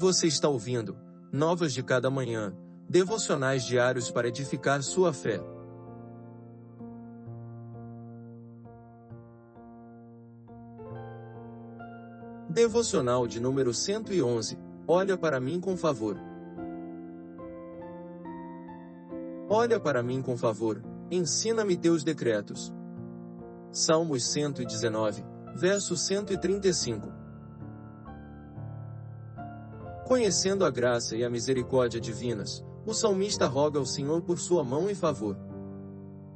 Você está ouvindo Novas de Cada Manhã, devocionais diários para edificar sua fé. Devocional de número 111. Olha para mim com favor. Olha para mim com favor, ensina-me teus decretos. Salmos 119, verso 135. Conhecendo a graça e a misericórdia divinas, o salmista roga ao Senhor por sua mão e favor.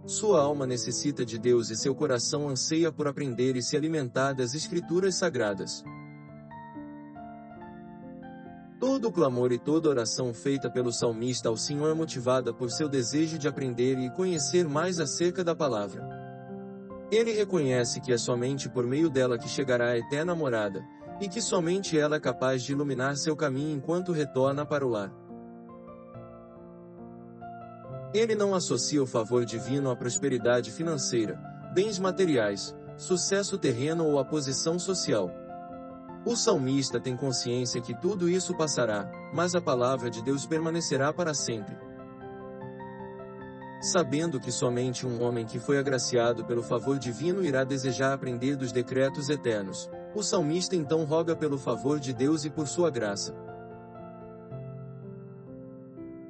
Sua alma necessita de Deus e seu coração anseia por aprender e se alimentar das Escrituras sagradas. Todo clamor e toda oração feita pelo salmista ao Senhor é motivada por seu desejo de aprender e conhecer mais acerca da palavra. Ele reconhece que é somente por meio dela que chegará a eterna morada, e que somente ela é capaz de iluminar seu caminho enquanto retorna para o lar. Ele não associa o favor divino à prosperidade financeira, bens materiais, sucesso terreno ou à posição social. O salmista tem consciência que tudo isso passará, mas a palavra de Deus permanecerá para sempre. Sabendo que somente um homem que foi agraciado pelo favor divino irá desejar aprender dos decretos eternos, o salmista então roga pelo favor de Deus e por sua graça.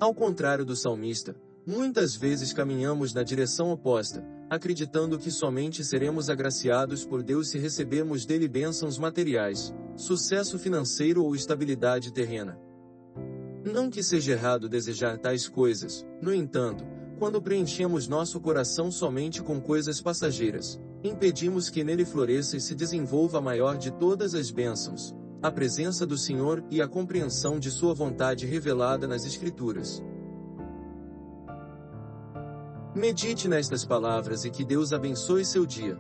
Ao contrário do salmista, muitas vezes caminhamos na direção oposta, acreditando que somente seremos agraciados por Deus se recebermos dele bênçãos materiais, sucesso financeiro ou estabilidade terrena. Não que seja errado desejar tais coisas, no entanto, quando preenchemos nosso coração somente com coisas passageiras, impedimos que nele floresça e se desenvolva a maior de todas as bênçãos, a presença do Senhor e a compreensão de Sua vontade revelada nas Escrituras. Medite nestas palavras e que Deus abençoe seu dia.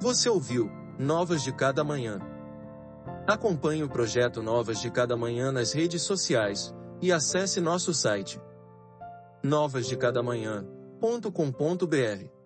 Você ouviu Novas de Cada Manhã. Acompanhe o projeto Novas de Cada Manhã nas redes sociais e acesse nosso site novasdecadamanhã.com.br.